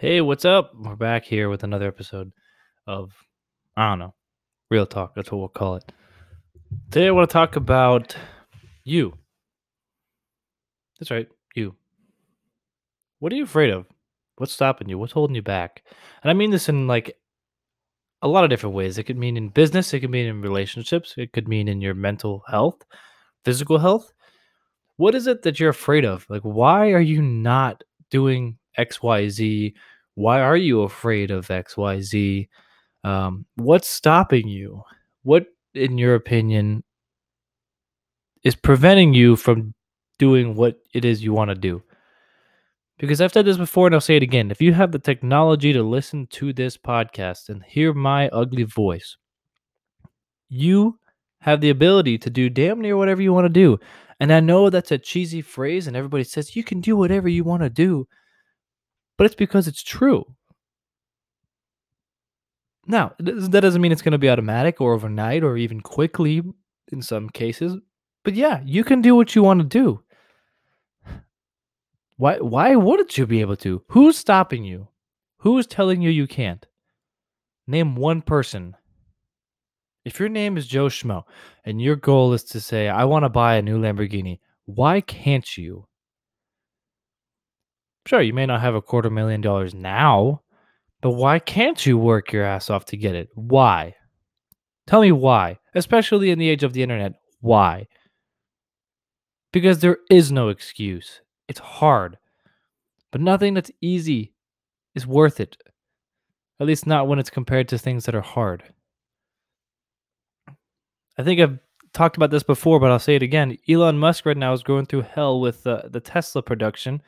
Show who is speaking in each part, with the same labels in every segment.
Speaker 1: Hey, what's up? We're back here with another episode of, I don't know, Real Talk. That's what we'll call it. Today, I want to talk about you. That's right, you. What are you afraid of? What's stopping you? What's holding you back? And I mean this in like a lot of different ways. It could mean in business, it could mean in relationships, it could mean in your mental health, physical health. What is it that you're afraid of? Like, why are you not doing XYZ? Why are you afraid of XYZ? Um, what's stopping you? What, in your opinion, is preventing you from doing what it is you want to do? Because I've said this before and I'll say it again. If you have the technology to listen to this podcast and hear my ugly voice, you have the ability to do damn near whatever you want to do. And I know that's a cheesy phrase, and everybody says you can do whatever you want to do, but it's because it's true. Now, that doesn't mean it's going to be automatic or overnight or even quickly in some cases, but yeah, you can do what you want to do. Why why wouldn't you be able to? Who's stopping you? Who's telling you you can't? Name one person. If your name is Joe Schmo and your goal is to say, I want to buy a new Lamborghini, why can't you? Sure, you may not have a quarter million dollars now, but why can't you work your ass off to get it? Why? Tell me why, especially in the age of the internet. Why? Because there is no excuse. It's hard, but nothing that's easy is worth it. At least not when it's compared to things that are hard. I think I've talked about this before, but I'll say it again. Elon Musk right now is going through hell with uh, the Tesla production.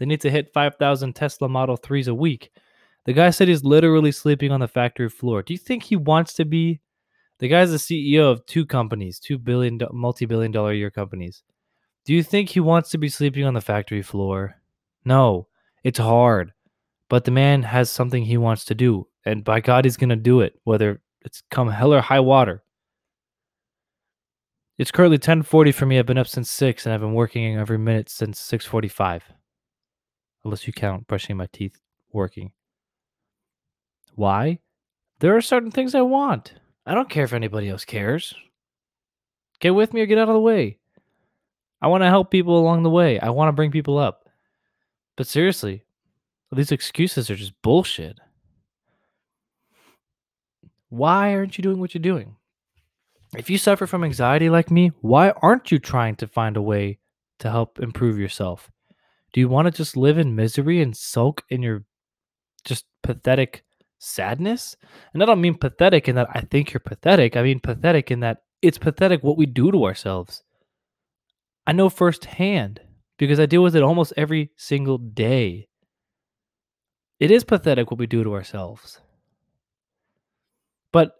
Speaker 1: They need to hit 5,000 Tesla Model 3s a week. The guy said he's literally sleeping on the factory floor. Do you think he wants to be? The guy's the CEO of two companies, two billion, multi billion dollar year companies. Do you think he wants to be sleeping on the factory floor? No, it's hard. But the man has something he wants to do. And by God, he's going to do it, whether it's come hell or high water. It's currently 10:40 for me. I've been up since 6 and I've been working every minute since 6:45. Unless you count brushing my teeth working. Why? There are certain things I want. I don't care if anybody else cares. Get with me or get out of the way. I want to help people along the way. I want to bring people up. But seriously, these excuses are just bullshit. Why aren't you doing what you're doing? If you suffer from anxiety like me, why aren't you trying to find a way to help improve yourself? Do you want to just live in misery and sulk in your just pathetic sadness? And I don't mean pathetic in that I think you're pathetic. I mean pathetic in that it's pathetic what we do to ourselves. I know firsthand because I deal with it almost every single day. It is pathetic what we do to ourselves. But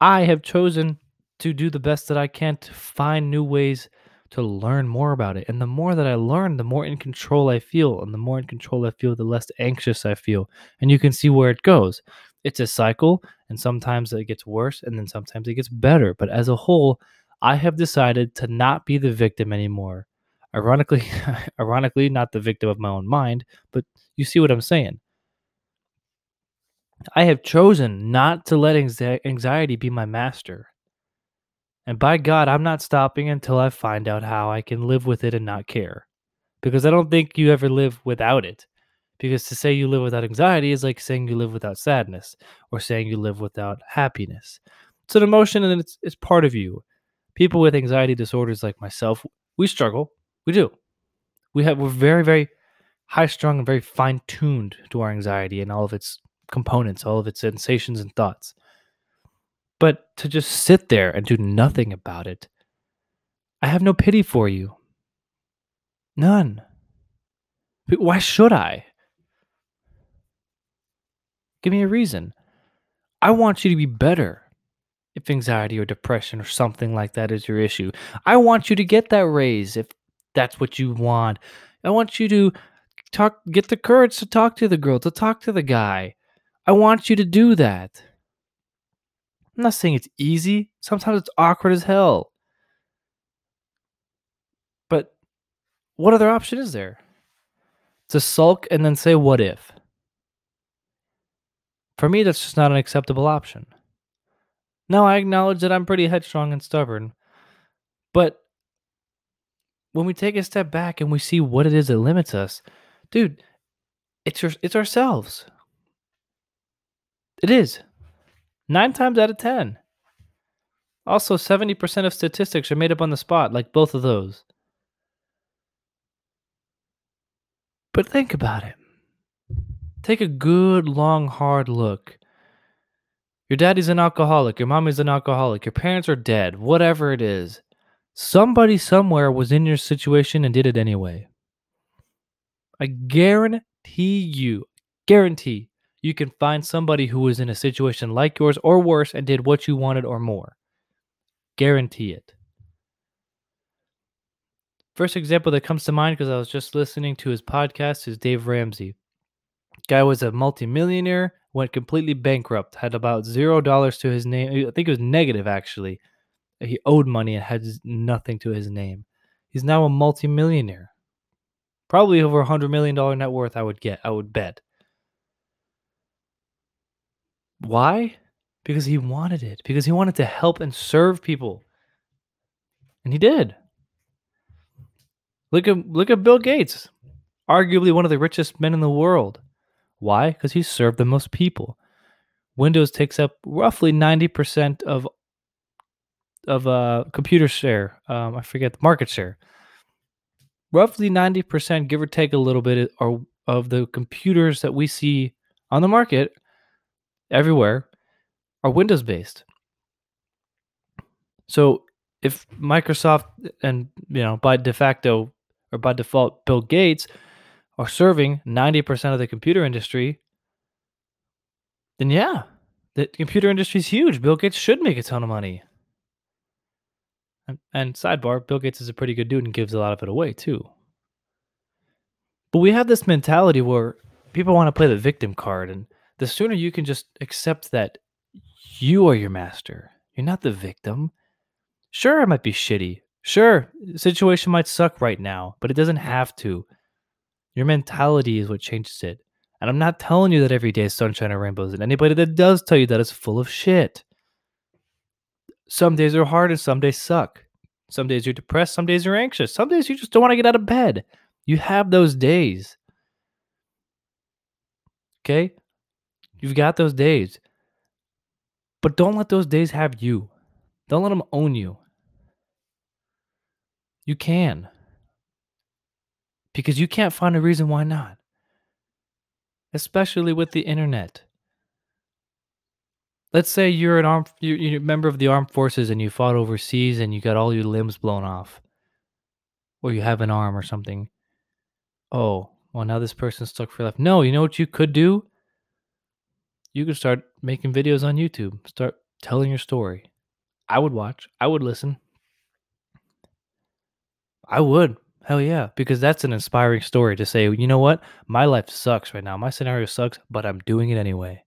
Speaker 1: I have chosen to do the best that I can to find new ways to learn more about it. And the more that I learn, the more in control I feel. And the more in control I feel, the less anxious I feel. And you can see where it goes. It's a cycle, and sometimes it gets worse, and then sometimes it gets better. But as a whole, I have decided to not be the victim anymore. Ironically, ironically, not the victim of my own mind, but you see what I'm saying. I have chosen not to let anxiety be my master. And by God, I'm not stopping until I find out how I can live with it and not care. Because I don't think you ever live without it. Because to say you live without anxiety is like saying you live without sadness or saying you live without happiness. It's an emotion and it's, it's part of you. People with anxiety disorders like myself, we struggle. We do. We have we're very, very high strung and very fine tuned to our anxiety and all of its components, all of its sensations and thoughts. But to just sit there and do nothing about it, I have no pity for you. None. But why should I? Give me a reason. I want you to be better. If anxiety or depression or something like that is your issue, I want you to get that raise if that's what you want. I want you to talk get the courage to talk to the girl, to talk to the guy. I want you to do that. I'm not saying it's easy. Sometimes it's awkward as hell. But what other option is there? To sulk and then say, what if? For me, that's just not an acceptable option. Now, I acknowledge that I'm pretty headstrong and stubborn, but when we take a step back and we see what it is that limits us, dude, it's your, it's ourselves. It is. Nine times out of 10. Also, 70% of statistics are made up on the spot, like both of those. But think about it. Take a good, long, hard look. Your daddy's an alcoholic, your mommy's an alcoholic, your parents are dead, whatever it is. Somebody somewhere was in your situation and did it anyway. I guarantee you, guarantee you can find somebody who was in a situation like yours or worse and did what you wanted or more. Guarantee it. First example that comes to mind because I was just listening to his podcast is Dave Ramsey. Guy was a multimillionaire, went completely bankrupt, had about zero dollars to his name. I think it was negative actually. He owed money and had nothing to his name. He's now a multimillionaire. Probably over a hundred million dollar net worth, I would get, I would bet. Why? Because he wanted it. Because he wanted to help and serve people. And he did. Look at look at Bill Gates, arguably one of the richest men in the world. Why? Because he served the most people. Windows takes up roughly ninety percent of of uh, computer share. Um, I forget the market share. Roughly ninety percent, give or take a little bit, are of the computers that we see on the market everywhere are Windows based. So if Microsoft and you know by de facto or by default Bill Gates are serving 90% of the computer industry, then yeah, the computer industry is huge. Bill Gates should make a ton of money. And, and sidebar, Bill Gates is a pretty good dude and gives a lot of it away too. But we have this mentality where people want to play the victim card, and the sooner you can just accept that you are your master, you're not the victim. Sure, it might be shitty. Sure, situation might suck right now, but it doesn't have to. Your mentality is what changes it. And I'm not telling you that every day is sunshine and rainbows, and anybody that does tell you that is full of shit. Some days are hard and some days suck. Some days you're depressed, some days you're anxious, some days you just don't want to get out of bed. You have those days. Okay? You've got those days. But don't let those days have you. Don't let them own you. You can. Because you can't find a reason why not. Especially with the internet. Let's say you're an arm you're, you're a member of the armed forces and you fought overseas and you got all your limbs blown off. Or you have an arm or something. Oh, well now this person's stuck for life. No, you know what you could do? You could start making videos on YouTube. Start telling your story. I would watch. I would listen. I would. Hell yeah. Because that's an inspiring story to say, you know what? My life sucks right now. My scenario sucks, but I'm doing it anyway.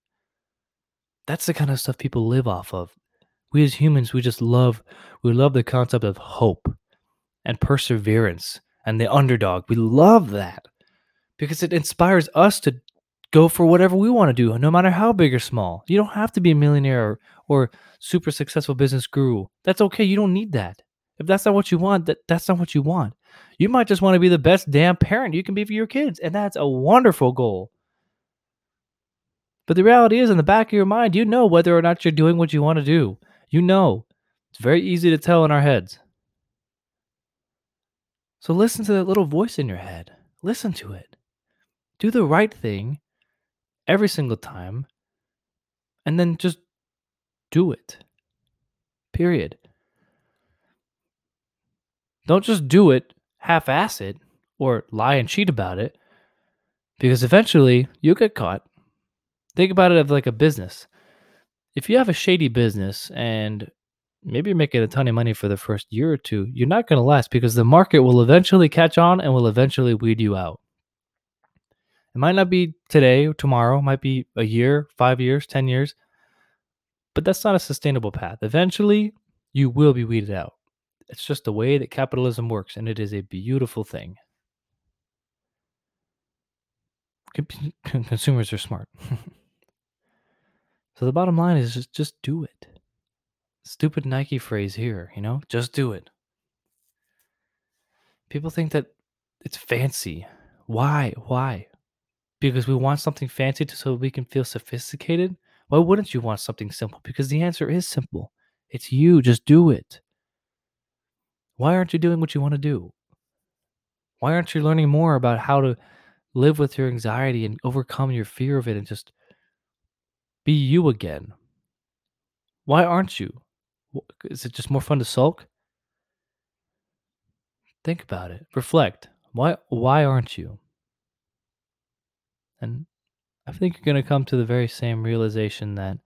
Speaker 1: That's the kind of stuff people live off of. We as humans, we just love, we love the concept of hope and perseverance and the underdog. We love that because it inspires us to go for whatever we want to do, no matter how big or small. You don't have to be a millionaire or, or super successful business guru. That's okay. You don't need that. If that's not what you want, that, that's not what you want. You might just want to be the best damn parent you can be for your kids, and that's a wonderful goal. But the reality is, in the back of your mind, you know whether or not you're doing what you want to do. You know. It's very easy to tell in our heads. So listen to that little voice in your head. Listen to it. Do the right thing every single time, and then just do it. Period. Don't just do it, half ass it, or lie and cheat about it, because eventually you'll get caught. Think about it as like a business. If you have a shady business and maybe you're making a ton of money for the first year or two, you're not going to last because the market will eventually catch on and will eventually weed you out. It might not be today or tomorrow, might be a year, five years, 10 years, but that's not a sustainable path. Eventually, you will be weeded out. It's just the way that capitalism works, and it is a beautiful thing. Consumers are smart. So the bottom line is just just do it. Stupid Nike phrase here, you know? Just do it. People think that it's fancy. Why? Why? Because we want something fancy so we can feel sophisticated? Why wouldn't you want something simple? Because the answer is simple. It's you. Just do it. Why aren't you doing what you want to do? Why aren't you learning more about how to live with your anxiety and overcome your fear of it and just be you again? Why aren't you? Is it just more fun to sulk? Think about it. Reflect. Why why aren't you? And I think you're going to come to the very same realization that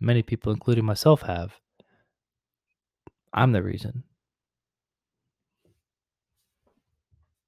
Speaker 1: many people including myself have. I'm the reason.